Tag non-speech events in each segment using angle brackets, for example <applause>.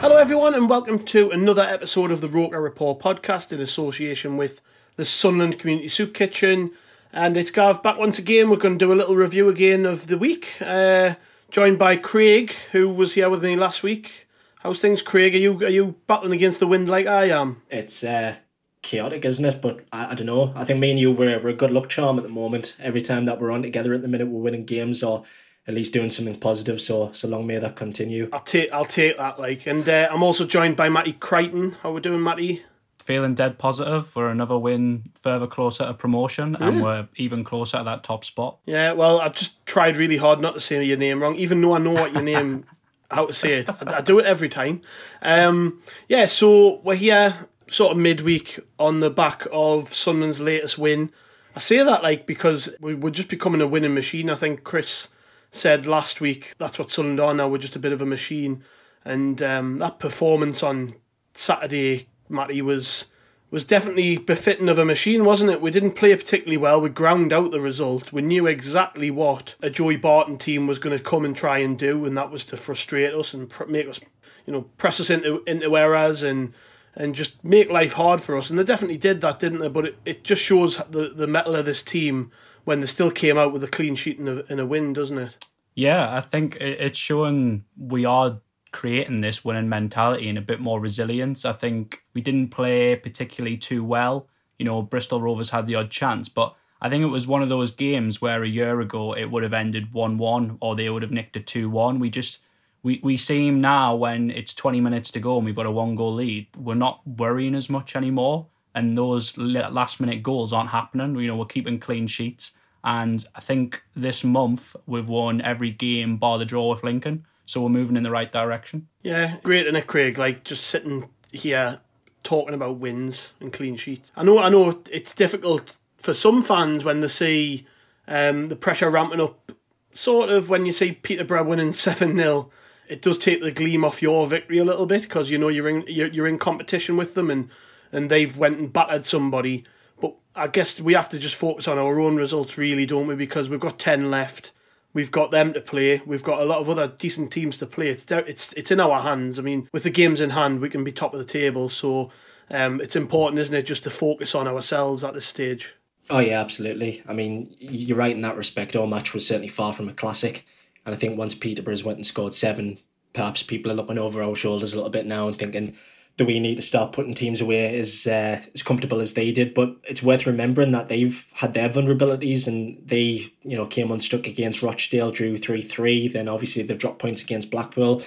Hello, everyone, and welcome to another episode of the Roker Report podcast in association with the Sunderland Community Soup Kitchen. And it's Gav back once again. We're going to do a little review again of the week. Uh, joined by Craig, who was here with me last week. How's things, Craig? Are you are you battling against the wind like I am? It's uh, chaotic, isn't it? But I, I don't know. I think me and you we're, we're a good luck charm at the moment. Every time that we're on together at the minute, we're winning games or at least doing something positive. So so long may that continue. I'll take I'll take that. Like, and uh, I'm also joined by Matty Crichton. How we doing, Matty? feeling dead positive for another win further closer to promotion and we're even closer to that top spot. Yeah, well, I've just tried really hard not to say your name wrong, even though I know what your name, <laughs> how to say it. I, I do it every time. Um, yeah, so we're here sort of midweek on the back of Sunderland's latest win. I say that like because we, we're just becoming a winning machine. I think Chris said last week that's what Sunderland are now. We're just a bit of a machine, and um, that performance on Saturday, Matty was was definitely befitting of a machine, wasn't it? We didn't play particularly well. We ground out the result. We knew exactly what a Joey Barton team was going to come and try and do, and that was to frustrate us and pr- make us, you know, press us into into errors and and just make life hard for us. And they definitely did that, didn't they? But it, it just shows the the metal of this team when they still came out with a clean sheet and a, and a win, doesn't it? Yeah, I think it's showing we are creating this winning mentality and a bit more resilience. I think we didn't play particularly too well. You know, Bristol Rovers had the odd chance, but I think it was one of those games where a year ago it would have ended 1 1 or they would have nicked a 2 1. We just, we, we seem now when it's 20 minutes to go and we've got a one goal lead, we're not worrying as much anymore. And those last minute goals aren't happening. You know, we're keeping clean sheets. And I think this month we've won every game bar the draw with Lincoln. So we're moving in the right direction. Yeah, great, it, Craig? Like just sitting here talking about wins and clean sheets. I know, I know, it's difficult for some fans when they see um, the pressure ramping up. Sort of when you see Peterborough winning seven 0 it does take the gleam off your victory a little bit because you know you're in you're, you're in competition with them and and they've went and battered somebody. But I guess we have to just focus on our own results, really, don't we? Because we've got ten left. We've got them to play. We've got a lot of other decent teams to play. It's it's it's in our hands. I mean, with the games in hand, we can be top of the table. So um, it's important, isn't it, just to focus on ourselves at this stage. Oh yeah, absolutely. I mean, you're right in that respect. Our match was certainly far from a classic, and I think once Peterborough's went and scored seven, perhaps people are looking over our shoulders a little bit now and thinking, do we need to start putting teams away as uh, as comfortable as they did? But it's worth remembering that they've had their vulnerabilities and they, you know, came unstuck against Rochdale, drew three three. Then obviously they've dropped points against Blackpool.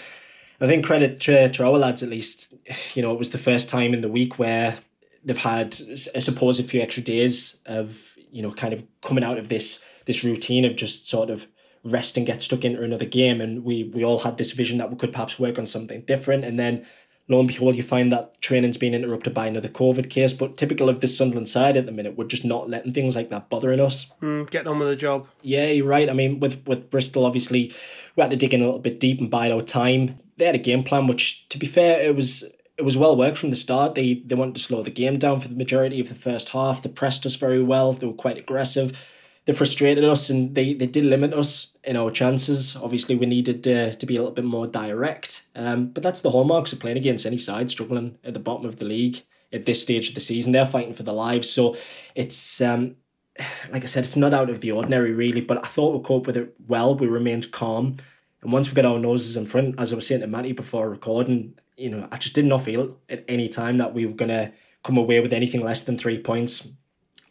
I think credit to, to our lads at least. You know, it was the first time in the week where they've had, I suppose, a few extra days of you know, kind of coming out of this this routine of just sort of rest and get stuck into another game. And we we all had this vision that we could perhaps work on something different, and then lo and behold, you find that training's been interrupted by another COVID case. But typical of this Sunderland side at the minute, we're just not letting things like that bothering us. Mm, getting on with the job. Yeah, you're right. I mean, with with Bristol, obviously, we had to dig in a little bit deep and bide our time. They had a game plan, which, to be fair, it was it was well worked from the start. They they wanted to slow the game down for the majority of the first half. They pressed us very well. They were quite aggressive. They frustrated us and they, they did limit us in our chances. Obviously, we needed uh, to be a little bit more direct. Um, but that's the hallmarks of playing against any side struggling at the bottom of the league at this stage of the season. They're fighting for their lives. So it's um, like I said, it's not out of the ordinary really. But I thought we coped with it well. We remained calm. And once we got our noses in front, as I was saying to Matty before recording, you know, I just did not feel at any time that we were gonna come away with anything less than three points.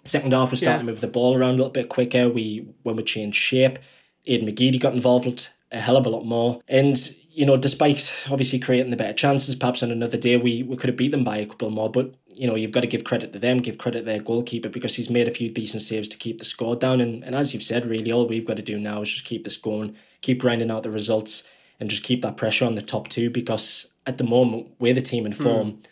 Second half, we started yeah. to move the ball around a little bit quicker. We when we changed shape, Aiden McGeady got involved a hell of a lot more. And you know, despite obviously creating the better chances, perhaps on another day we, we could have beat them by a couple more. But you know, you've got to give credit to them, give credit to their goalkeeper because he's made a few decent saves to keep the score down. And and as you've said, really all we've got to do now is just keep this going, keep grinding out the results, and just keep that pressure on the top two because at the moment we're the team in form. Mm.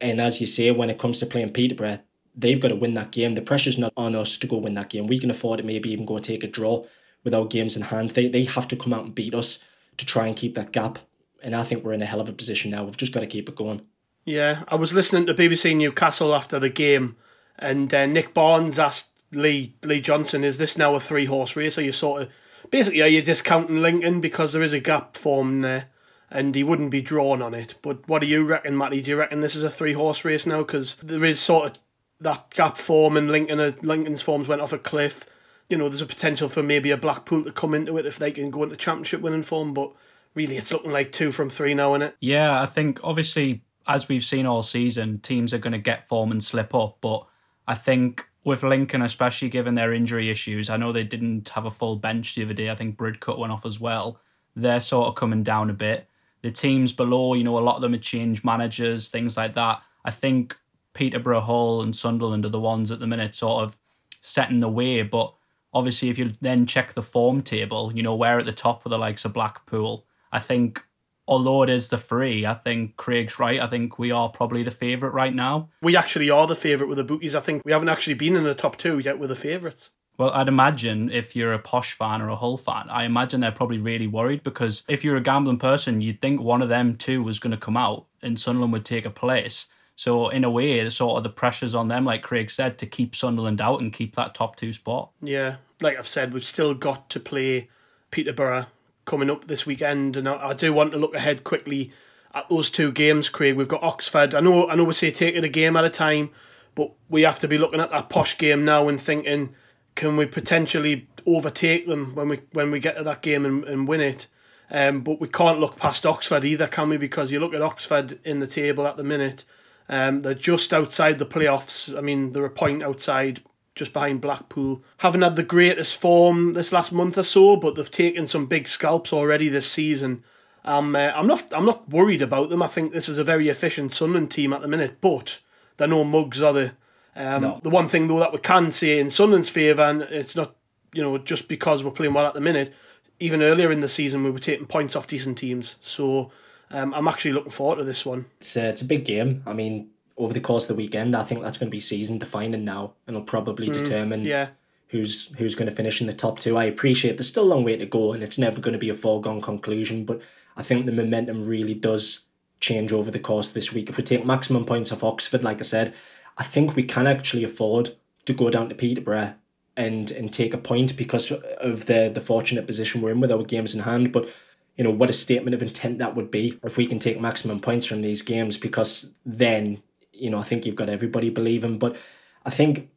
And as you say, when it comes to playing Peterborough, they've got to win that game. The pressure's not on us to go win that game. We can afford it, maybe even go take a draw with our games in hand. They they have to come out and beat us to try and keep that gap. And I think we're in a hell of a position now. We've just got to keep it going. Yeah, I was listening to BBC Newcastle after the game, and uh, Nick Barnes asked Lee Lee Johnson, "Is this now a three horse race? Are you sort of basically are you discounting Lincoln because there is a gap formed there?" and he wouldn't be drawn on it. But what do you reckon, Matty? Do you reckon this is a three horse race now? Because there is sort of that gap form, and Lincoln, uh, Lincoln's forms went off a cliff. You know, there's a potential for maybe a Blackpool to come into it if they can go into championship winning form. But really, it's looking like two from three now, isn't it? Yeah, I think obviously as we've seen all season, teams are going to get form and slip up. But I think with Lincoln, especially given their injury issues, I know they didn't have a full bench the other day. I think Bridcut went off as well. They're sort of coming down a bit. The teams below, you know, a lot of them have changed managers, things like that. I think Peterborough, Hull, and Sunderland are the ones at the minute sort of setting the way. But obviously, if you then check the form table, you know, we're at the top of the likes of Blackpool. I think although it is the free, I think Craig's right. I think we are probably the favourite right now. We actually are the favourite with the bookies. I think we haven't actually been in the top two yet with the favourites. Well, I'd imagine if you're a posh fan or a Hull fan, I imagine they're probably really worried because if you're a gambling person, you'd think one of them two was going to come out and Sunderland would take a place. So in a way, the sort of the pressure's on them, like Craig said, to keep Sunderland out and keep that top two spot. Yeah, like I've said, we've still got to play Peterborough coming up this weekend, and I, I, do want to look ahead quickly at those two games, Craig. We've got Oxford. I know, I know, we say take it a game at a time, but we have to be looking at that posh game now and thinking, can we potentially overtake them when we when we get to that game and, and win it? Um, but we can't look past Oxford either, can we? Because you look at Oxford in the table at the minute, um, they're just outside the playoffs. I mean, they're a point outside just behind Blackpool. Haven't had the greatest form this last month or so, but they've taken some big scalps already this season. Um, uh, I'm not I'm not worried about them. I think this is a very efficient Sunderland team at the minute, but they're no mugs, are they? Um, no. The one thing though that we can say in Sunderland's favour, and it's not you know just because we're playing well at the minute. Even earlier in the season, we were taking points off decent teams, so um, I'm actually looking forward to this one. It's a, it's a big game. I mean, over the course of the weekend. I think that's going to be season defining now, and it'll probably mm, determine yeah. who's who's going to finish in the top two. I appreciate there's still a long way to go, and it's never going to be a foregone conclusion. But I think the momentum really does change over the course of this week. If we take maximum points off Oxford, like I said, I think we can actually afford to go down to Peterborough and and take a point because of the the fortunate position we're in with our games in hand. But you know what a statement of intent that would be if we can take maximum points from these games because then you know, I think you've got everybody believing. But I think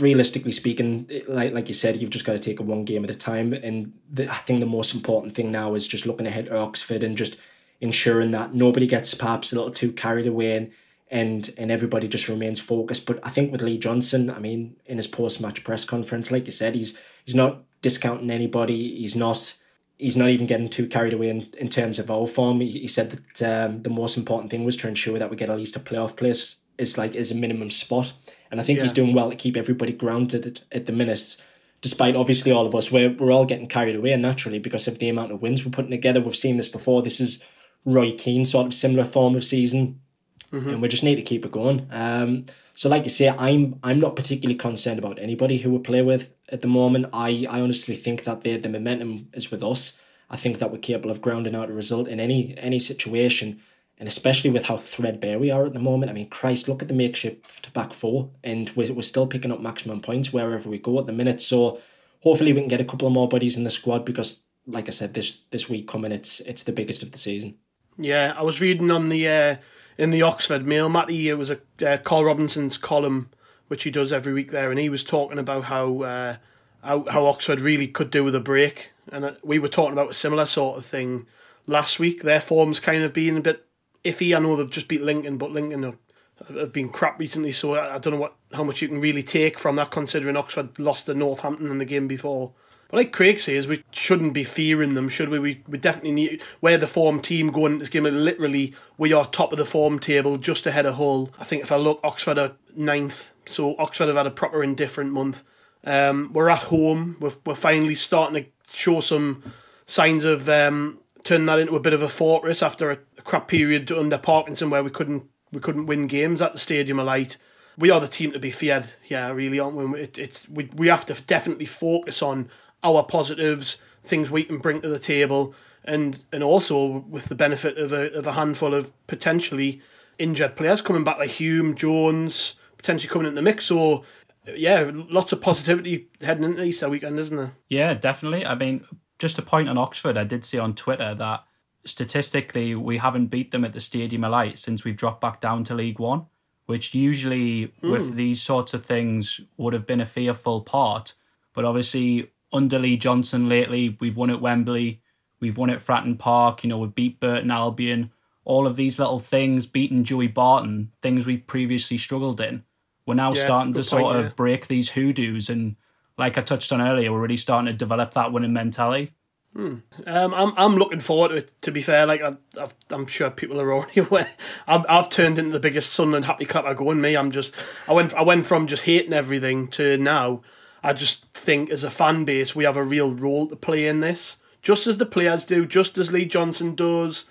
realistically speaking, like like you said, you've just got to take it one game at a time. And the, I think the most important thing now is just looking ahead to Oxford and just ensuring that nobody gets perhaps a little too carried away and and and everybody just remains focused. But I think with Lee Johnson, I mean, in his post match press conference, like you said, he's he's not discounting anybody. He's not he's not even getting too carried away in, in terms of our form. He, he said that um, the most important thing was to ensure that we get at least a playoff place is like is a minimum spot, and I think yeah. he's doing well to keep everybody grounded at, at the minutes. Despite obviously all of us, we're we're all getting carried away naturally because of the amount of wins we're putting together. We've seen this before. This is Roy Keane sort of similar form of season, mm-hmm. and we just need to keep it going. Um, so like you say, I'm I'm not particularly concerned about anybody who we play with at the moment. I, I honestly think that the the momentum is with us. I think that we're capable of grounding out a result in any any situation. And especially with how threadbare we are at the moment. I mean, Christ, look at the makeshift back four, and we're, we're still picking up maximum points wherever we go at the minute. So hopefully we can get a couple of more bodies in the squad because, like I said, this this week coming, it's it's the biggest of the season. Yeah, I was reading on the uh, in the Oxford Mail, Matty. It was a uh, Karl Robinson's column, which he does every week there, and he was talking about how uh, how, how Oxford really could do with a break, and uh, we were talking about a similar sort of thing last week. Their form's kind of been a bit iffy. I know they've just beat Lincoln, but Lincoln are, have been crap recently, so I, I don't know what how much you can really take from that, considering Oxford lost to Northampton in the game before. But like Craig says, we shouldn't be fearing them, should we? We, we definitely need. We're the form team going into this game. Literally, we are top of the form table, just ahead of Hull. I think if I look, Oxford are ninth, so Oxford have had a proper indifferent month. Um, we're at home. We're, we're finally starting to show some signs of um, turning that into a bit of a fortress after a, a crap period under Parkinson where we couldn't we couldn't win games at the Stadium of Light. We are the team to be feared, yeah, really, aren't we? It, it, we, we have to definitely focus on our positives, things we can bring to the table, and and also with the benefit of a of a handful of potentially injured players coming back like Hume, Jones, potentially coming into the mix. So yeah, lots of positivity heading into Easter weekend, isn't there? Yeah, definitely. I mean, just a point on Oxford, I did see on Twitter that statistically we haven't beat them at the Stadium of Light since we've dropped back down to League One, which usually mm. with these sorts of things would have been a fearful part. But obviously under Lee Johnson lately. We've won at Wembley, we've won at Fratton Park, you know, we've beat Burton Albion, all of these little things, beating Joey Barton, things we previously struggled in. We're now yeah, starting to sort of yeah. break these hoodoos and like I touched on earlier, we're really starting to develop that winning mentality. Hmm. Um, I'm I'm looking forward to it. To be fair, like I, i am sure people are already <laughs> aware. i have turned into the biggest Sunderland happy clapper going. Me, I'm just I went I went from just hating everything to now I just think as a fan base, we have a real role to play in this. Just as the players do, just as Lee Johnson does.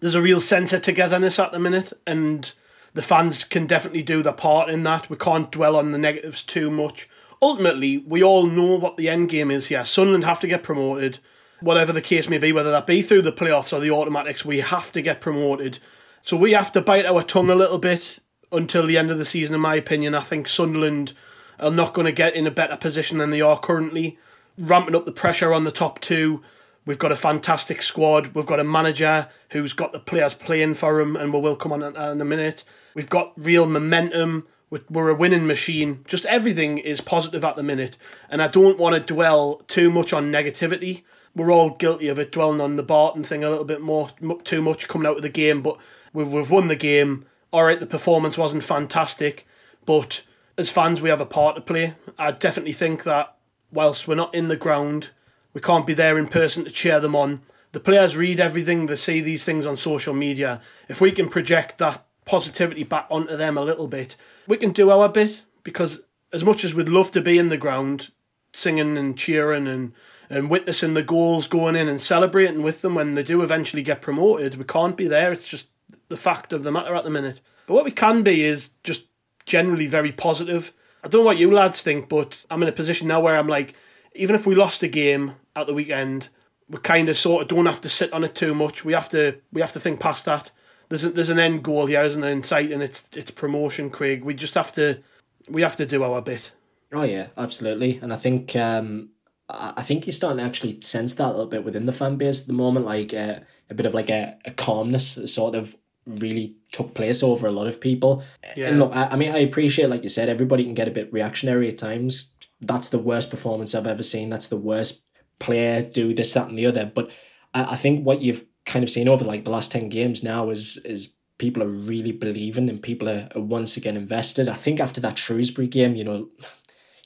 There's a real sense of togetherness at the minute, and the fans can definitely do their part in that. We can't dwell on the negatives too much. Ultimately, we all know what the end game is here. Sunderland have to get promoted, whatever the case may be, whether that be through the playoffs or the automatics, we have to get promoted. So we have to bite our tongue a little bit until the end of the season, in my opinion. I think Sunderland are not going to get in a better position than they are currently. Ramping up the pressure on the top two. We've got a fantastic squad. We've got a manager who's got the players playing for him, and we will come on in uh, a minute. We've got real momentum. We're a winning machine. Just everything is positive at the minute, and I don't want to dwell too much on negativity. We're all guilty of it, dwelling on the Barton thing a little bit more, too much coming out of the game. But we've we've won the game. All right, the performance wasn't fantastic, but as fans, we have a part to play. I definitely think that whilst we're not in the ground, we can't be there in person to cheer them on. The players read everything, they see these things on social media. If we can project that positivity back onto them a little bit, we can do our bit because as much as we'd love to be in the ground singing and cheering and, and witnessing the goals going in and celebrating with them when they do eventually get promoted, we can't be there. It's just the fact of the matter at the minute. But what we can be is just generally very positive. I don't know what you lads think, but I'm in a position now where I'm like, even if we lost a game at the weekend, we kind of sort of don't have to sit on it too much. We have to we have to think past that. There's a, there's an end goal here, isn't there, in sight, and it's it's promotion, Craig. We just have to we have to do our bit. Oh yeah, absolutely, and I think um, I think you're starting to actually sense that a little bit within the fan base at the moment, like uh, a bit of like a, a calmness, sort of really took place over a lot of people. Yeah. And look, I, I mean, I appreciate, like you said, everybody can get a bit reactionary at times. That's the worst performance I've ever seen. That's the worst player do this, that, and the other. But I, I think what you've kind of seen over like the last 10 games now is is people are really believing and people are, are once again invested. I think after that Shrewsbury game, you know,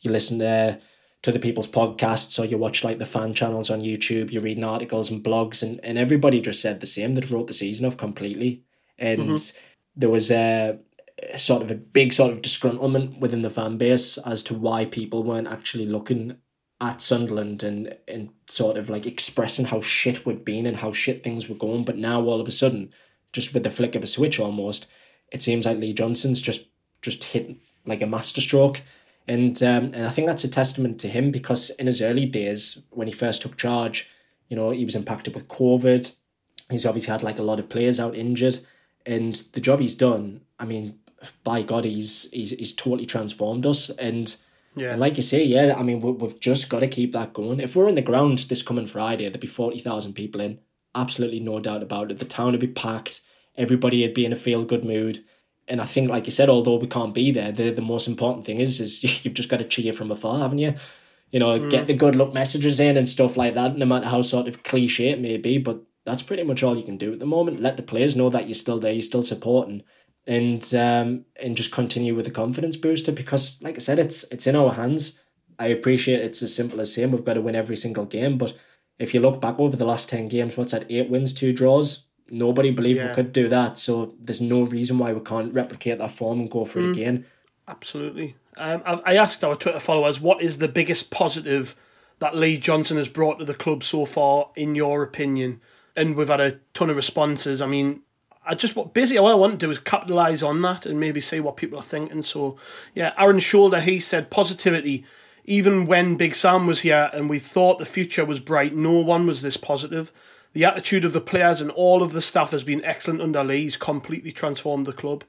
you listen to to the people's podcasts or you watch like the fan channels on YouTube, you're reading articles and blogs and, and everybody just said the same that wrote the season off completely and mm-hmm. there was a, sort of a big sort of disgruntlement within the fan base as to why people weren't actually looking at Sunderland and and sort of like expressing how shit we'd been and how shit things were going. But now all of a sudden, just with the flick of a switch almost, it seems like Lee Johnson's just just hit like a masterstroke. And um, and I think that's a testament to him because in his early days when he first took charge, you know, he was impacted with COVID. He's obviously had like a lot of players out injured And the job he's done, I mean, by God, he's he's, he's totally transformed us. And, Yeah. and like you say, yeah, I mean, we, we've just got to keep that going. If we're in the ground this coming Friday, there'd be 40,000 people in. Absolutely no doubt about it. The town would be packed. Everybody would be in a feel good mood. And I think, like you said, although we can't be there, the, the most important thing is is <laughs> you've just got to cheer from afar, haven't you? You know, get mm. the good luck messages in and stuff like that, no matter how sort of cliche it may be. But that's pretty much all you can do at the moment. Let the players know that you're still there, you're still supporting, and um, and just continue with the confidence booster because, like I said, it's it's in our hands. I appreciate it's as simple as saying we've got to win every single game, but if you look back over the last ten games, what's that? Eight wins, two draws. Nobody believed Yeah. we could do that, so there's no reason why we can't replicate that form and go for it again. Absolutely. Um, I asked our Twitter followers, what is the biggest positive that Lee Johnson has brought to the club so far, in your opinion? And we've had a ton of responses. I mean, I just what basically what I want to do is capitalise on that and maybe see what people are thinking. So, yeah, Aaron Shoulder, he said positivity. Even when Big Sam was here and we thought the future was bright, no one was this positive. The attitude of the players and all of the staff has been excellent under Lee. He's completely transformed the club.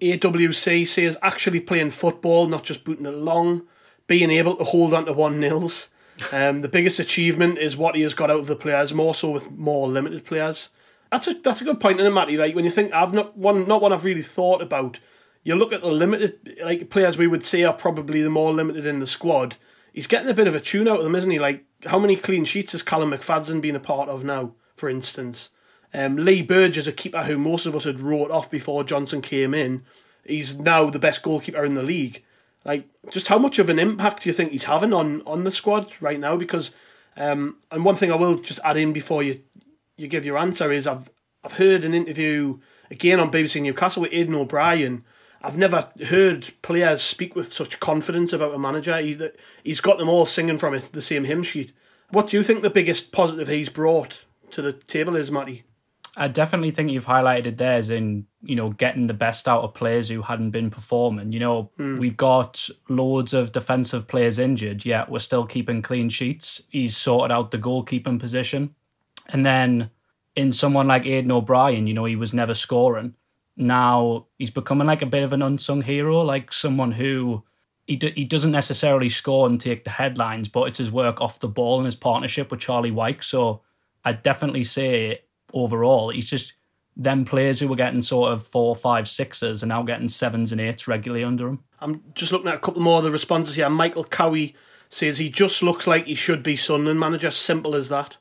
AWC says actually playing football, not just booting it along, being able to hold on to one nils. Um, the biggest achievement is what he has got out of the players, more so with more limited players. That's a that's a good point, in it, Matty? Like when you think I've not one not one I've really thought about. You look at the limited like players we would say are probably the more limited in the squad. He's getting a bit of a tune out of them, isn't he? Like how many clean sheets has Callum McFadzean been a part of now, for instance? Um, Lee Burge is a keeper who most of us had wrote off before Johnson came in. He's now the best goalkeeper in the league. Like, just how much of an impact do you think he's having on, on the squad right now? Because, um, and one thing I will just add in before you you give your answer is I've I've heard an interview again on BBC Newcastle with Aiden O'Brien. I've never heard players speak with such confidence about a manager. He, he's got them all singing from the same hymn sheet. What do you think the biggest positive he's brought to the table is, Matty? I definitely think you've highlighted theirs in, you know, getting the best out of players who hadn't been performing. You know, hmm. we've got loads of defensive players injured, yet we're still keeping clean sheets. He's sorted out the goalkeeping position. And then in someone like Aiden O'Brien, you know, he was never scoring. Now he's becoming like a bit of an unsung hero, like someone who he, do, he doesn't necessarily score and take the headlines, but it's his work off the ball and his partnership with Charlie Wyke. So I'd definitely say overall, he's just them players who were getting sort of four, five, sixes are now getting sevens and eights regularly under him. I'm just looking at a couple more of the responses here. Michael Cowie says he just looks like he should be Sunderland manager. Simple as that.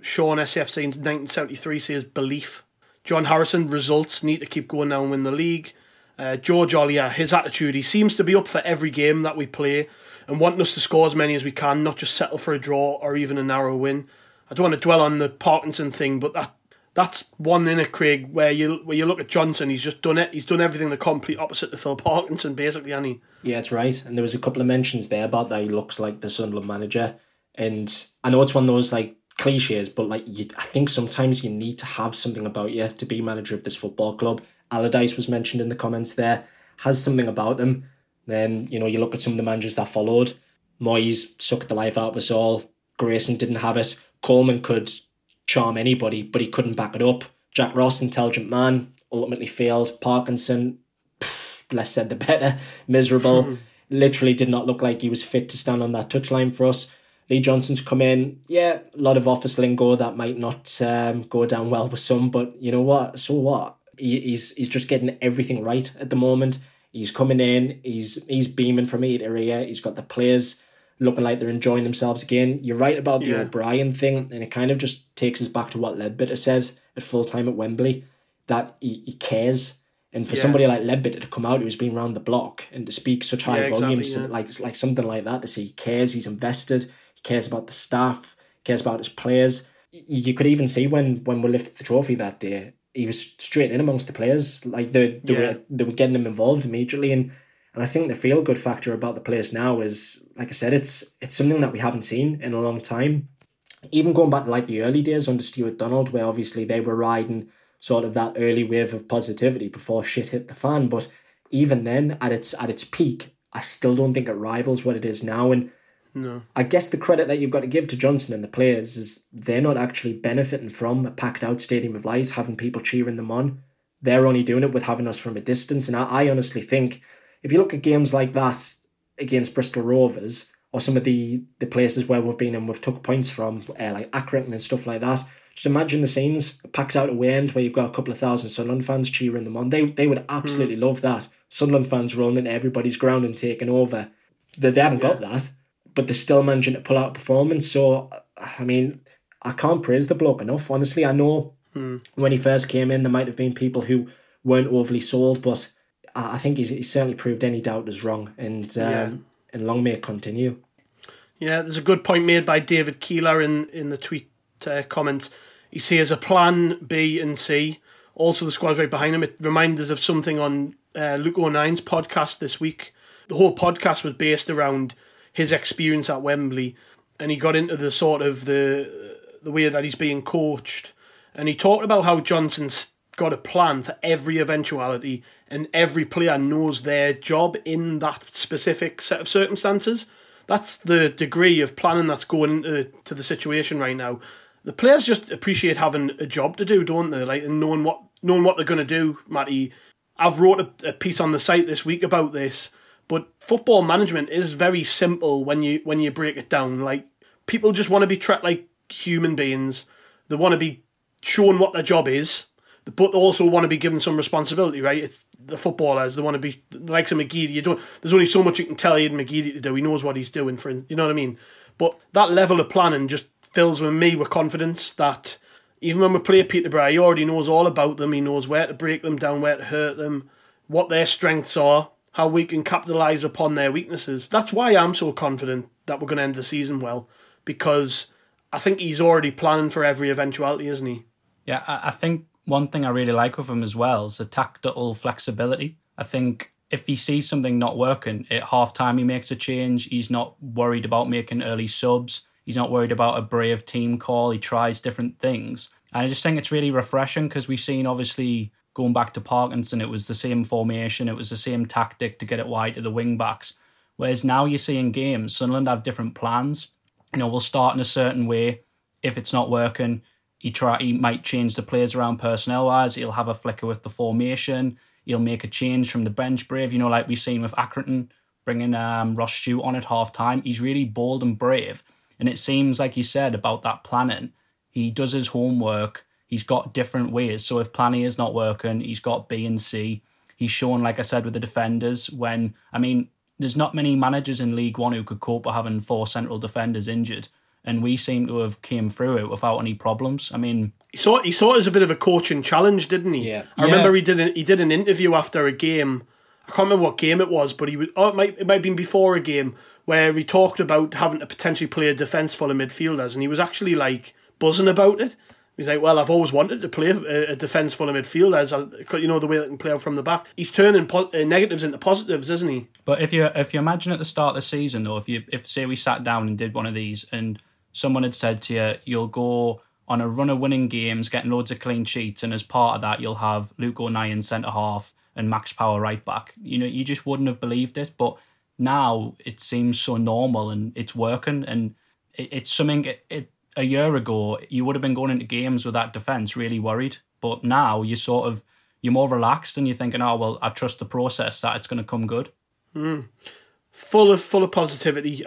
Sean SFC in 1973 says belief. John Harrison, results need to keep going now and win the league. Uh, George Ollier, his attitude, he seems to be up for every game that we play and wanting us to score as many as we can, not just settle for a draw or even a narrow win. I don't want to dwell on the Parkinson thing, but that that's one in a Craig, where you where you look at Johnson, he's just done it. He's done everything the complete opposite to Phil Parkinson, basically, he? Yeah, it's right. And there was a couple of mentions there about that he looks like the Sunderland manager. And I know it's one of those like cliches, but like you, I think sometimes you need to have something about you to be manager of this football club. Allardyce was mentioned in the comments there, has something about him. Then, you know, you look at some of the managers that followed. Moyes sucked the life out of us all. Grayson didn't have it. Coleman could charm anybody, but he couldn't back it up. Jack Ross, intelligent man, ultimately failed. Parkinson, less said the better. <laughs> Miserable. <laughs> Literally did not look like he was fit to stand on that touchline for us. Lee Johnson's come in. Yeah, a lot of office lingo that might not um, go down well with some, but you know what? So what? He, he's he's just getting everything right at the moment. He's coming in. He's he's beaming from ear to ear. He's got the players looking like they're enjoying themselves again. You're right about the Yeah. O'Brien thing, and it kind of just takes us back to what Leadbitter says at full time at Wembley that he, he cares. And for Yeah. somebody like Leadbitter to come out who's been around the block and to speak such high Yeah, exactly, volumes, yeah. like like something like that, to say he cares, he's invested, he cares about the staff, cares about his players. You could even see when when we lifted the trophy that day, he was straight in amongst the players. Like they they Yeah. were they were getting him involved immediately and and I think the feel good factor about the players now is, like I said, it's it's something that we haven't seen in a long time. Even going back to like the early days under Stuart Donald, where obviously they were riding sort of that early wave of positivity before shit hit the fan. But even then, at its at its peak, I still don't think it rivals what it is now. And No. I guess the credit that you've got to give to Johnson and the players is they're not actually benefiting from a packed out stadium of lights, having people cheering them on. they're only doing it with having us from a distance. And I, I honestly think if you look at games like that against Bristol Rovers or some of the, the places where we've been and we've took points from, uh, like Accrington and stuff like that, just imagine the scenes packed out away end where you've got a couple of thousand Sunderland fans cheering them on. They they would absolutely mm. love that. Sunderland fans rolling into everybody's ground and taking over. They, they haven't yeah. got that, but they're still managing to pull out a performance. So, I mean, I can't praise the bloke enough. Honestly, I know mm. when he first came in, there might have been people who weren't overly sold, but I think he's, he's certainly proved any doubters wrong. And um, yeah. and long may it continue. Yeah, there's a good point made by David Keeler in, in the tweet uh, comments. He says a plan B and C. Also, the squad's right behind him. It reminds us of something on uh, Luke O'Nien's podcast this week. The whole podcast was based around his experience at Wembley, and he got into the sort of the the way that he's being coached, and he talked about how Johnson's got a plan for every eventuality, and every player knows their job in that specific set of circumstances. That's the degree of planning that's going into to the situation right now the players just appreciate having a job to do, don't they? Like and knowing what knowing what they're going to do, Matty. I've wrote a, a, piece on the site this week about this, but football management is very simple when you when you break it down. Like people just want to be treated like human beings. They want to be shown what their job is, but also want to be given some responsibility. Right? It's the footballers. They want to be like some McGeady. You don't. There's only so much you can tell Aiden McGeady to do. He knows what he's doing. For you know what I mean. But that level of planning just fills with me with confidence that even when we play Peterborough, he already knows all about them. He knows where to break them down, where to hurt them, what their strengths are, how we can capitalise upon their weaknesses. That's why I'm so confident that we're going to end the season well, because I think he's already planning for every eventuality, isn't he? Yeah, I think one thing I really like of him as well is the tactical flexibility. I think if he sees something not working at half time, he makes a change. He's not worried about making early subs. He's not worried about a brave team call. He tries different things. And I just think it's really refreshing because we've seen, obviously, going back to Parkinson, it was the same formation, it was the same tactic to get it wide to the wing backs. Whereas now you see in games, Sunderland have different plans. You know, we'll start in a certain way. If it's not working, he try he might change the players around personnel wise. He'll have a flicker with the formation. He'll make a change from the bench brave. You know, like we've seen with Accrington bringing um, Ross Stewart on at half time. He's really bold and brave. And it seems like he said about that planning, he does his homework. He's got different ways. So if planning is not working, he's got B and C. He's shown, like I said, with the defenders when I mean, there's not many managers in League One who could cope with having four central defenders injured, and we seem to have came through it without any problems. I mean, he saw he saw it as a bit of a coaching challenge, didn't he? Yeah. I remember he did an, he did an interview after a game. I can't remember what game it was, but he was. Oh, it might it might have been before a game where he talked about having to potentially play a defence full of midfielders, and he was actually like buzzing about it. He's like, well, I've always wanted to play a, a defence full of midfielders. You know the way they can play out from the back. He's turning po- uh, negatives into positives, isn't he? But if you if you imagine at the start of the season, though, if you if say we sat down and did one of these, and someone had said to you, you'll go on a run of winning games, getting loads of clean sheets, and as part of that, you'll have Luke O'Nien centre half and Max Power right back. You know, you just wouldn't have believed it, but now it seems so normal and it's working and it, it's something it, it, a year ago you would have been going into games with that defense really worried but now you sort of you're more relaxed and you're thinking oh well i trust the process that it's going to come good mm. full of full of positivity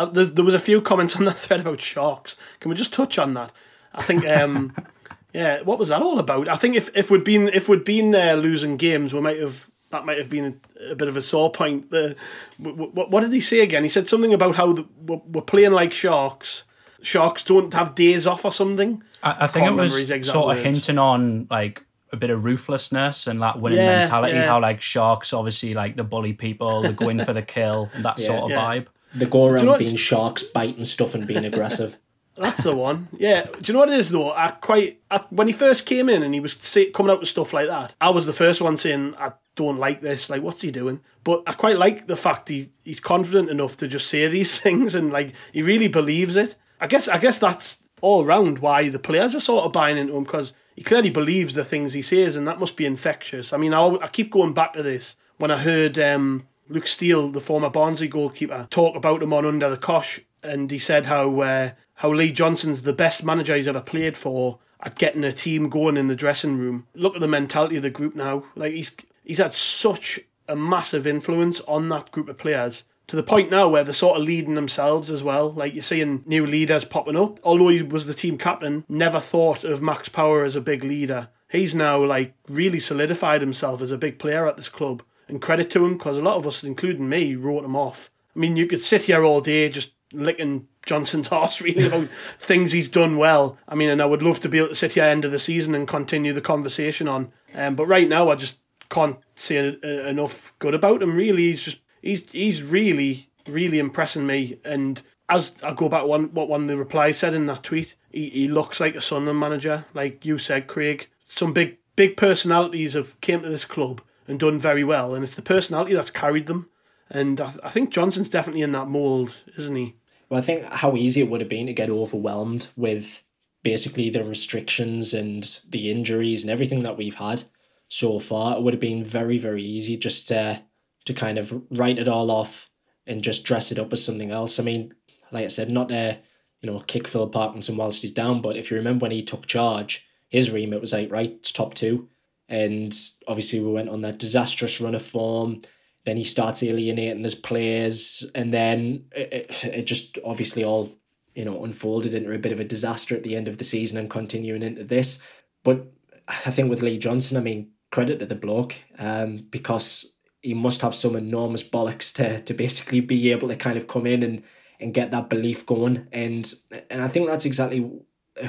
I, there, there, was a few comments <laughs> on the thread about sharks can we just touch on that i think um <laughs> yeah what was that all about i think if, if we'd been if we'd been there losing games we might have that might have been a, a bit of a sore point. The, what, what, did he say again? He said something about how the, we're, we're, playing like sharks. Sharks don't have days off or something. I, I think it was sort words. of hinting on like a bit of ruthlessness and that winning yeah, mentality. Yeah. How like sharks, obviously, like the bully people, they go in for the kill, that <laughs> yeah, sort of vibe. They go around you know being sharks, biting stuff, and being aggressive. <laughs> That's the one. Yeah. Do you know what it is though? I quite I, when he first came in and he was say, coming out with stuff like that. I was the first one saying I don't like this. Like, what's he doing? But I quite like the fact he he's confident enough to just say <laughs> these things and like he really believes it. I guess I guess that's all round why the players are sort of buying into him because he clearly believes the things he says and that must be infectious. I mean, I, I keep going back to this when I heard um, Luke Steele, the former Barnsley goalkeeper, talk about him on Under the Cosh, and he said how uh, how Lee Johnson's the best manager he's ever played for, at getting a team going in the dressing room. Look at the mentality of the group now. Like he's he's had such a massive influence on that group of players to the point now where they're sort of leading themselves as well. Like you're seeing new leaders popping up. Although he was the team captain, never thought of Max Power as a big leader. He's now like really solidified himself as a big player at this club. And credit to him because a lot of us, including me, wrote him off. I mean, you could sit here all day just licking Johnson's <laughs> horse really about things he's done well. I mean, and I would love to be able to sit here end of the season and continue the conversation on. Um, but right now, I just can't say enough good about him. Really, he's just he's he's really really impressing me. And as I go back one what one of the replies said in that tweet, he, he looks like a Sunderland manager, like you said, Craig. Some big big personalities have came to this club and done very well, and it's the personality that's carried them. And I, I think Johnson's definitely in that mould, isn't he? Well, I think how easy it would have been to get overwhelmed with basically the restrictions and the injuries and everything that we've had so far. It would have been very, very easy just to to kind of write it all off and just dress it up as something else. I mean, like I said, not to, you know, kick Phil Parkinson whilst he's down, but if you remember when he took charge, his remit was like, right, it's top two. And obviously we went on that disastrous run of form. Then he starts alienating his players, and then it, it, just obviously all, you know, unfolded into a bit of a disaster at the end of the season and continuing into this. But I think with Lee Johnson, I mean, credit to the bloke, um, because he must have some enormous bollocks to to basically be able to kind of come in and and get that belief going. And and I think that's exactly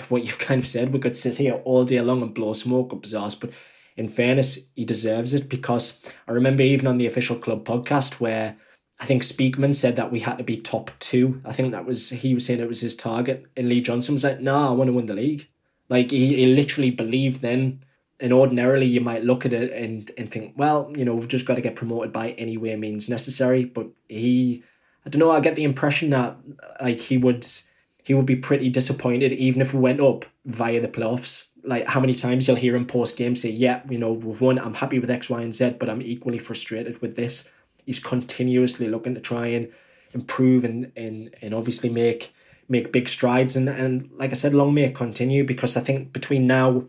what you've kind of said. We could sit here all day long and blow smoke up his ass, but in fairness, he deserves it because I remember even on the official club podcast where I think Speakman said that we had to be top two. I think that was he was saying it was his target, and Lee Johnson was like, "No, nah, I want to win the league." Like he, he literally believed then and ordinarily you might look at it and, and think, well, you know, we've just got to get promoted by any way means necessary. But he, I don't know, I get the impression that like he would he would be pretty disappointed even if we went up via the playoffs. Like how many times you'll hear him post game say, yeah, you know, we've won, I'm happy with X, Y, and Z, but I'm equally frustrated with this. He's continuously looking to try and improve and and, and obviously make make big strides and, and like I said, long may it continue because I think between now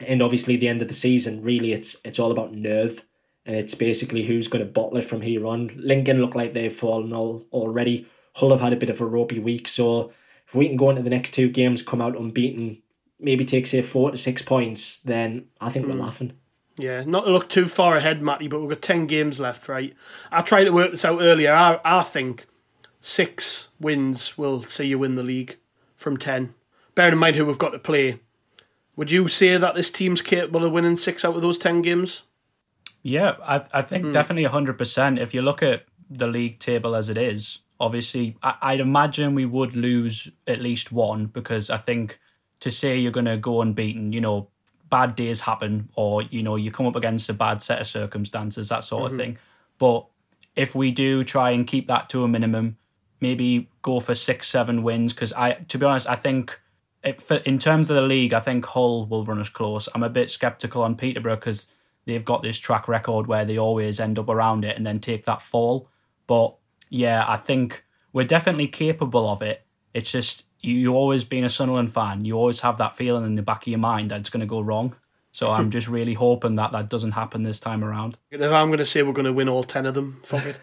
and obviously the end of the season, really, it's it's all about nerve, and it's basically who's going to bottle it from here on. Lincoln look like they've fallen all already. Hull have had a bit of a ropey week, so if we can go into the next two games, come out unbeaten, maybe take say four to six points, then I think mm. we're hmm. laughing. Yeah, not to look too far ahead, Matty, but we've got ten games left, right? I tried to work this out earlier. I I think six wins will see you win the league from ten. Bearing in mind who we've got to play would you say that this team's capable of winning six out of those 10 games? Yeah, I, I think hmm. definitely 100%. If you look at the league table as it is, obviously, I, I'd imagine we would lose at least one because I think to say you're going to go unbeaten, you know, bad days happen or, you know, you come up against a bad set of circumstances, that sort mm-hmm. of thing. But if we do try and keep that to a minimum, maybe go for six, seven wins, because I, to be honest, I think in terms of the league, I think Hull will run us close. I'm a bit skeptical on Peterborough because they've got this track record where they always end up around it and then take that fall. But yeah, I think we're definitely capable of it. It's just you always being a Sunderland fan, you always have that feeling in the back of your mind that it's going to go wrong. So <laughs> I'm just really hoping that that doesn't happen this time around. If I'm going to say we're going to win all ten of them, fuck it.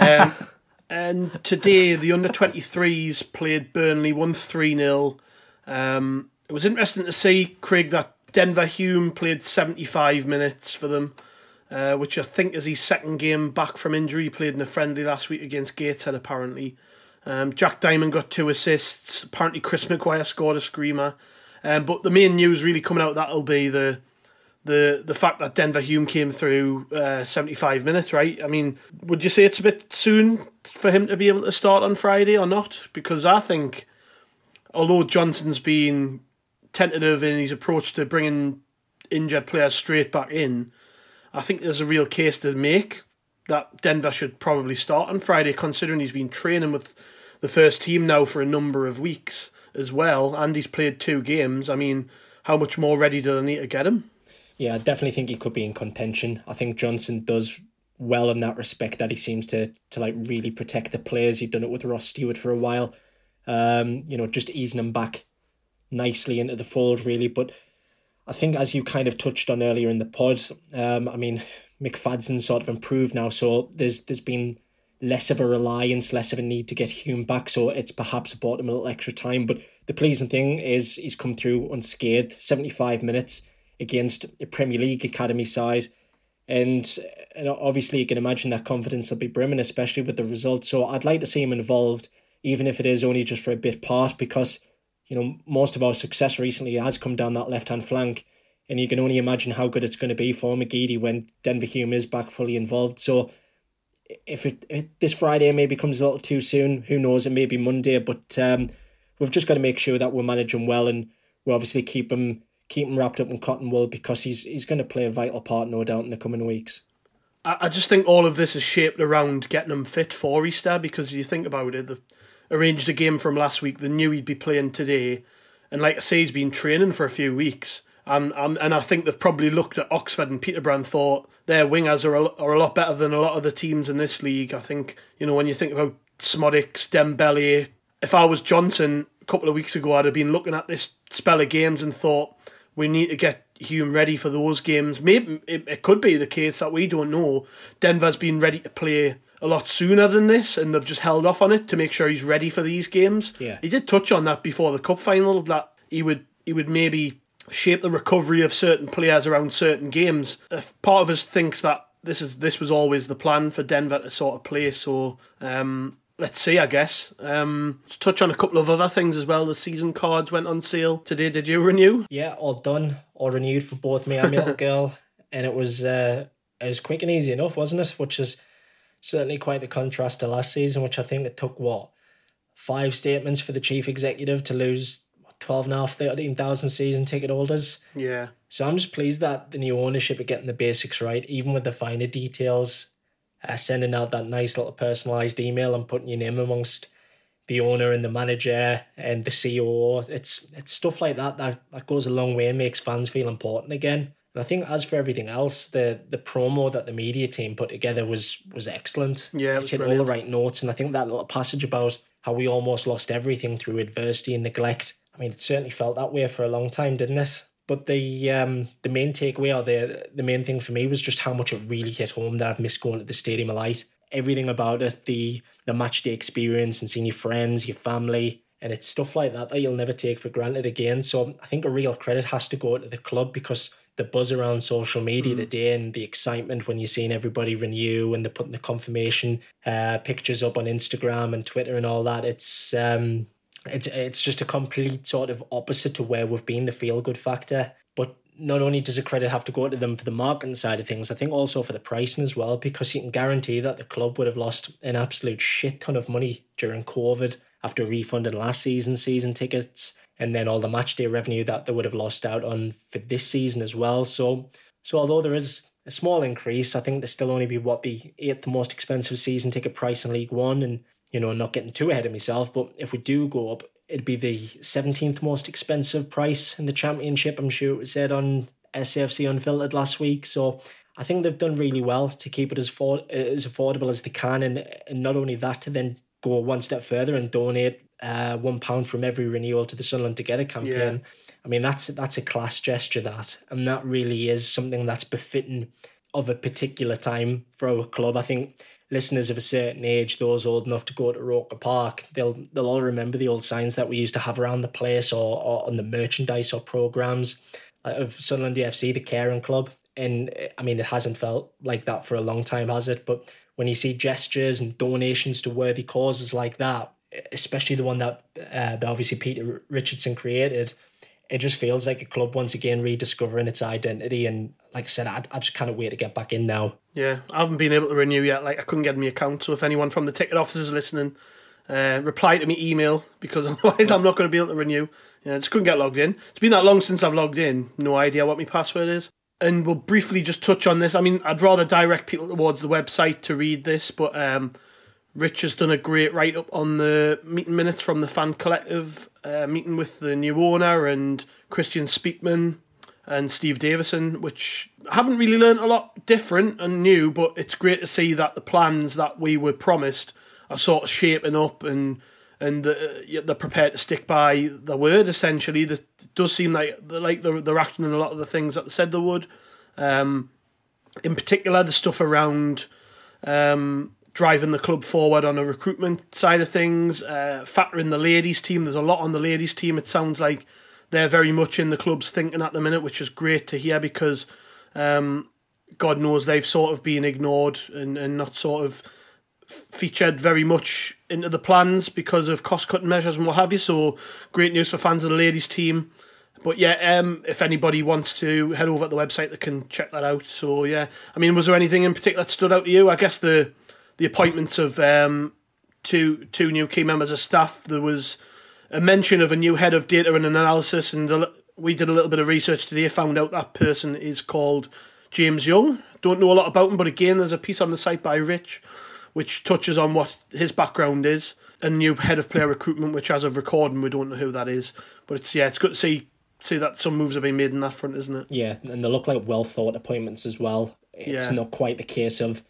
Um, <laughs> and today the under 23s played Burnley one three 0 um, it was interesting to see, Craig, that Denver Hume played 75 minutes for them, uh, which I think is his second game back from injury. He played in a friendly last week against Gateshead, apparently. Um, Jack Diamond got two assists. Apparently, Chris Maguire scored a screamer. Um, but the main news really coming out of that'll be the the the fact that Denver Hume came through uh, 75 minutes, right? I mean, would you say it's a bit soon for him to be able to start on Friday or not? Because I think although Johnson's been tentative in his approach to bringing injured players straight back in, I think there's a real case to make that Denver should probably start on Friday, considering he's been training with the first team now for a number of weeks as well, and he's played two games. I mean, how much more ready do they need to get him? Yeah, I definitely think he could be in contention. I think Johnson does well in that respect that he seems to to like really protect the players. He'd done it with Ross Stewart for a while um, you know, just easing him back nicely into the fold, really. But I think as you kind of touched on earlier in the pod, um, I mean, <sighs> McFadzean sort of improved now, so there's there's been less of a reliance, less of a need to get Hume back, so it's perhaps bought him a little extra time. But the pleasing thing is he's come through unscathed, 75 minutes against a Premier League academy side. And, and obviously you can imagine that confidence will be brimming, especially with the results. So I'd like to see him involved, even if it is only just for a bit part, because, you know, most of our success recently has come down that left-hand flank. And you can only imagine how good it's going to be for McGeady when Denver Hume is back fully involved. So if it, this Friday maybe comes a little too soon, who knows? It may be Monday, but um, we've just got to make sure that we're managing well and we obviously keep him keep him wrapped up in cotton wool because he's he's going to play a vital part, no doubt, in the coming weeks. I, I just think all of this is shaped around getting him fit for Easter because you think about it, arranged a game from last week. They knew he'd be playing today, and like I say, he's been training for a few weeks. Um, um, and I think they've probably looked at Oxford and Peterborough and thought their wingers are a, are a lot better than a lot of the teams in this league. I think, you know, when you think about Szmodics, Dembele, if I was Johnson a couple of weeks ago, I'd have been looking at this spell of games and thought, we need to get Hume ready for those games. Maybe it, it could be the case that we don't know. Denver's been ready to play a lot sooner than this, and they've just held off on it to make sure he's ready for these games. Yeah. He did touch on that before the cup final that he would he would maybe shape the recovery of certain players around certain games. If part of us thinks that this is this was always the plan for Denver to sort of play, so um, let's see, I guess. Um, let's touch on a couple of other things as well. The season cards went on sale today. Did you renew? Yeah, all done, all renewed for both me and my little <laughs> girl, and it was uh, it was quick and easy enough, wasn't it? Which is certainly quite the contrast to last season, which I think it took what five statements for the chief executive to lose 12 and a half, 13,000 season ticket holders. Yeah. So I'm just pleased that the new ownership are getting the basics right, even with the finer details. Uh, sending out that nice little personalised email and putting your name amongst the owner and the manager and the CEO. It's it's stuff like that that, that goes a long way and makes fans feel important again. And I think as for everything else, the the promo that the media team put together was was excellent. Yeah, it it's was hit brilliant. all the right notes, and I think that little passage about how we almost lost everything through adversity and neglect. I mean, it certainly felt that way for a long time, didn't it? But the um the main takeaway or the the main thing for me was just how much it really hit home that I've missed going to the stadium a light. Everything about it, the the match day experience and seeing your friends, your family, and it's stuff like that that you'll never take for granted again. So I think a real credit has to go to the club because the buzz around social media today and the excitement when you're seeing everybody renew and they're putting the confirmation uh, pictures up on Instagram and Twitter and all that. It's um it's it's just a complete sort of opposite to where we've been, the feel good factor. But not only does the credit have to go to them for the marketing side of things, I think also for the pricing as well, because you can guarantee that the club would have lost an absolute shit ton of money during COVID after refunding last season's season tickets and then all the match day revenue that they would have lost out on for this season as well. So so although there is a small increase, I think there'll still only be what the eighth most expensive season ticket price in League One and you know, not getting too ahead of myself, but if we do go up, it'd be the 17th most expensive price in the championship. I'm sure it was said on SAFC Unfiltered last week. So I think they've done really well to keep it as, for, as affordable as they can. And, and not only that, to then go one step further and donate uh, one pound from every renewal to the Sunderland Together campaign. I mean, that's that's a class gesture, that. And that really is something that's befitting of a particular time for our club. I think listeners of a certain age, those old enough to go to Roker Park, they'll they'll all remember the old signs that we used to have around the place or, or on the merchandise or programs of Sunderland FC, the Caring Club. And I mean, it hasn't felt like that for a long time, has it? But when you see gestures and donations to worthy causes like that, especially the one that, uh, that obviously Peter Richardson created, it just feels like a club once again rediscovering its identity. And like I said, I, I just kind of wait to get back in now. Yeah, I haven't been able to renew yet. Like I couldn't get my account. So if anyone from the ticket office is listening, uh, reply to me email because <laughs> otherwise I'm not going to be able to renew. Yeah, I just couldn't get logged in. It's been that long since I've logged in. No idea what my password is. And we'll briefly just touch on this. I mean, I'd rather direct people towards the website to read this, but um, Rich has done a great write up on the meeting minutes from the fan collective uh, meeting with the new owner and Kristjaan Speakman and Steve Davison, which I haven't really learned a lot different and new, but it's great to see that the plans that we were promised are sort of shaping up and and the, they're prepared to stick by the word. Essentially, it does seem like like they're, they're acting in a lot of the things that they said they would. Um, in particular, the stuff around um, driving the club forward on a recruitment side of things, uh, factoring the ladies' team. There's a lot on the ladies' team. It sounds like they're very much in the club's thinking at the minute, which is great to hear because um, God knows they've sort of been ignored and, and not sort of featured very much into the plans because of cost cutting measures and what have you. So great news for fans of the ladies team. But yeah, um, if anybody wants to head over to the website, they can check that out. So yeah, I mean, was there anything in particular that stood out to you? I guess the the appointments of um, two two new key members of staff. There was a mention of a new head of data and analysis, and we did a little bit of research today. Found out that person is called James Young. Don't know a lot about him, but again, there's a piece on the site by Rich which touches on what his background is. A new head of player recruitment, which as of recording, we don't know who that is. But it's yeah, it's good to see see that some moves have been made in that front, isn't it? Yeah, and they look like well thought appointments as well. It's yeah. not quite the case of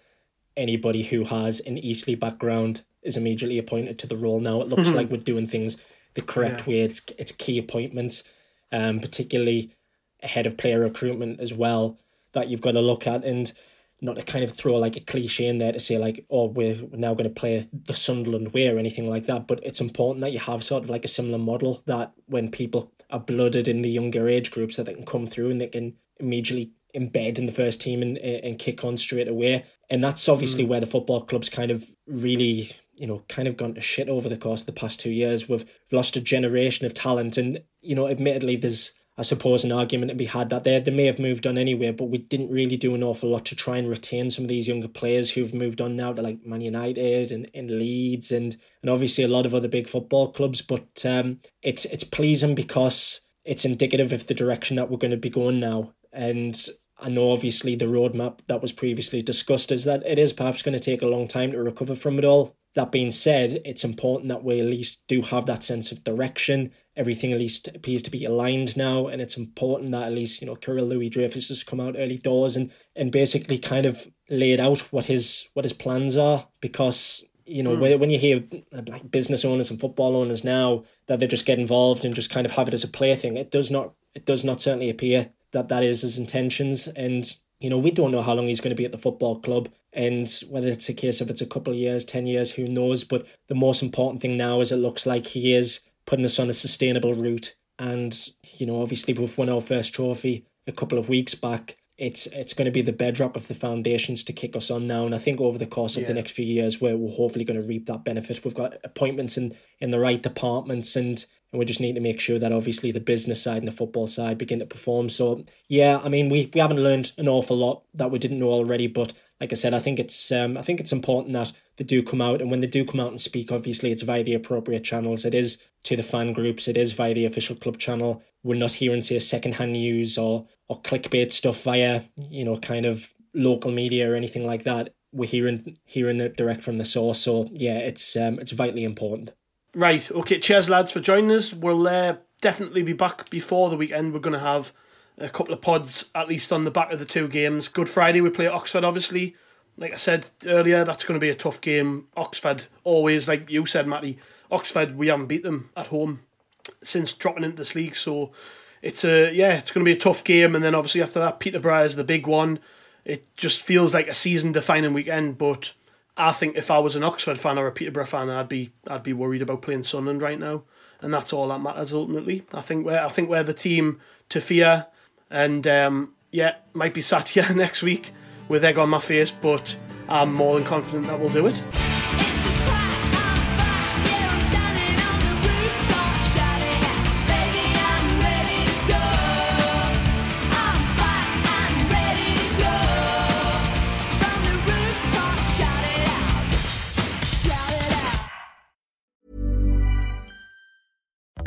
anybody who has an Eastleigh background is immediately appointed to the role now. It looks mm-hmm. like we're doing things the correct yeah. way. It's it's key appointments, um, particularly ahead of player recruitment as well that you've got to look at and not to kind of throw like a cliche in there to say like, oh, we're now going to play the Sunderland way or anything like that. But it's important that you have sort of like a similar model that when people are blooded in the younger age groups that they can come through and they can immediately embed in the first team and and kick on straight away. And that's obviously mm. where the football club's kind of really you know, kind of gone to shit over the course of the past two years. We've lost a generation of talent, and you know, admittedly, there's I suppose, an argument to be had that they, they may have moved on anyway, but we didn't really do an awful lot to try and retain some of these younger players who've moved on now to like Man United and, and Leeds and, and obviously a lot of other big football clubs. But um, it's it's pleasing because it's indicative of the direction that we're going to be going now. And I know obviously the roadmap that was previously discussed is that it is perhaps going to take a long time to recover from it all. That being said, it's important that we at least do have that sense of direction. Everything at least appears to be aligned now, and it's important that at least, you know, Kyril Louis Dreyfus has come out early doors and, and basically kind of laid out what his what his plans are because you know, mm. when you hear like business owners and football owners now that they just get involved and just kind of have it as a plaything, it does not it does not certainly appear that that is his intentions. And you know, we don't know how long he's going to be at the football club and whether it's a case of it's a couple of years, 10 years, who knows. But the most important thing now is it looks like he is putting us on a sustainable route. And, you know, obviously we've won our first trophy a couple of weeks back. It's it's going to be the bedrock of the foundations to kick us on now. And I think over the course of yeah. the next few years, we're, we're hopefully going to reap that benefit. We've got appointments in, in the right departments and and we just need to make sure that obviously the business side and the football side begin to perform. So yeah, I mean we, we haven't learned an awful lot that we didn't know already, but like I said, I think it's um, I think it's important that they do come out, and when they do come out and speak, obviously it's via the appropriate channels. It is to the fan groups. It is via the official club channel. We're not hearing say secondhand news or or clickbait stuff via you know kind of local media or anything like that. We're hearing hearing it direct from the source. So yeah, it's um, it's vitally important. Right. Okay. Cheers, lads, for joining us. We'll uh, definitely be back before the weekend. We're going to have a couple of pods at least on the back of the two games. Good Friday we play Oxford obviously. Like I said earlier, that's going to be a tough game. Oxford always, like you said, Matty. Oxford we haven't beat them at home since dropping into this league, so it's a yeah, it's going to be a tough game. And then obviously after that, Peterborough is the big one. It just feels like a season-defining weekend, but I think if I was an Oxford fan or a Peterborough fan, I'd be I'd be worried about playing Sunderland right now, and that's all that matters ultimately. I think we're I think we're the team to fear and um, yeah, might be sat here <laughs> next week with egg on my face, but I'm more than confident that we'll do it.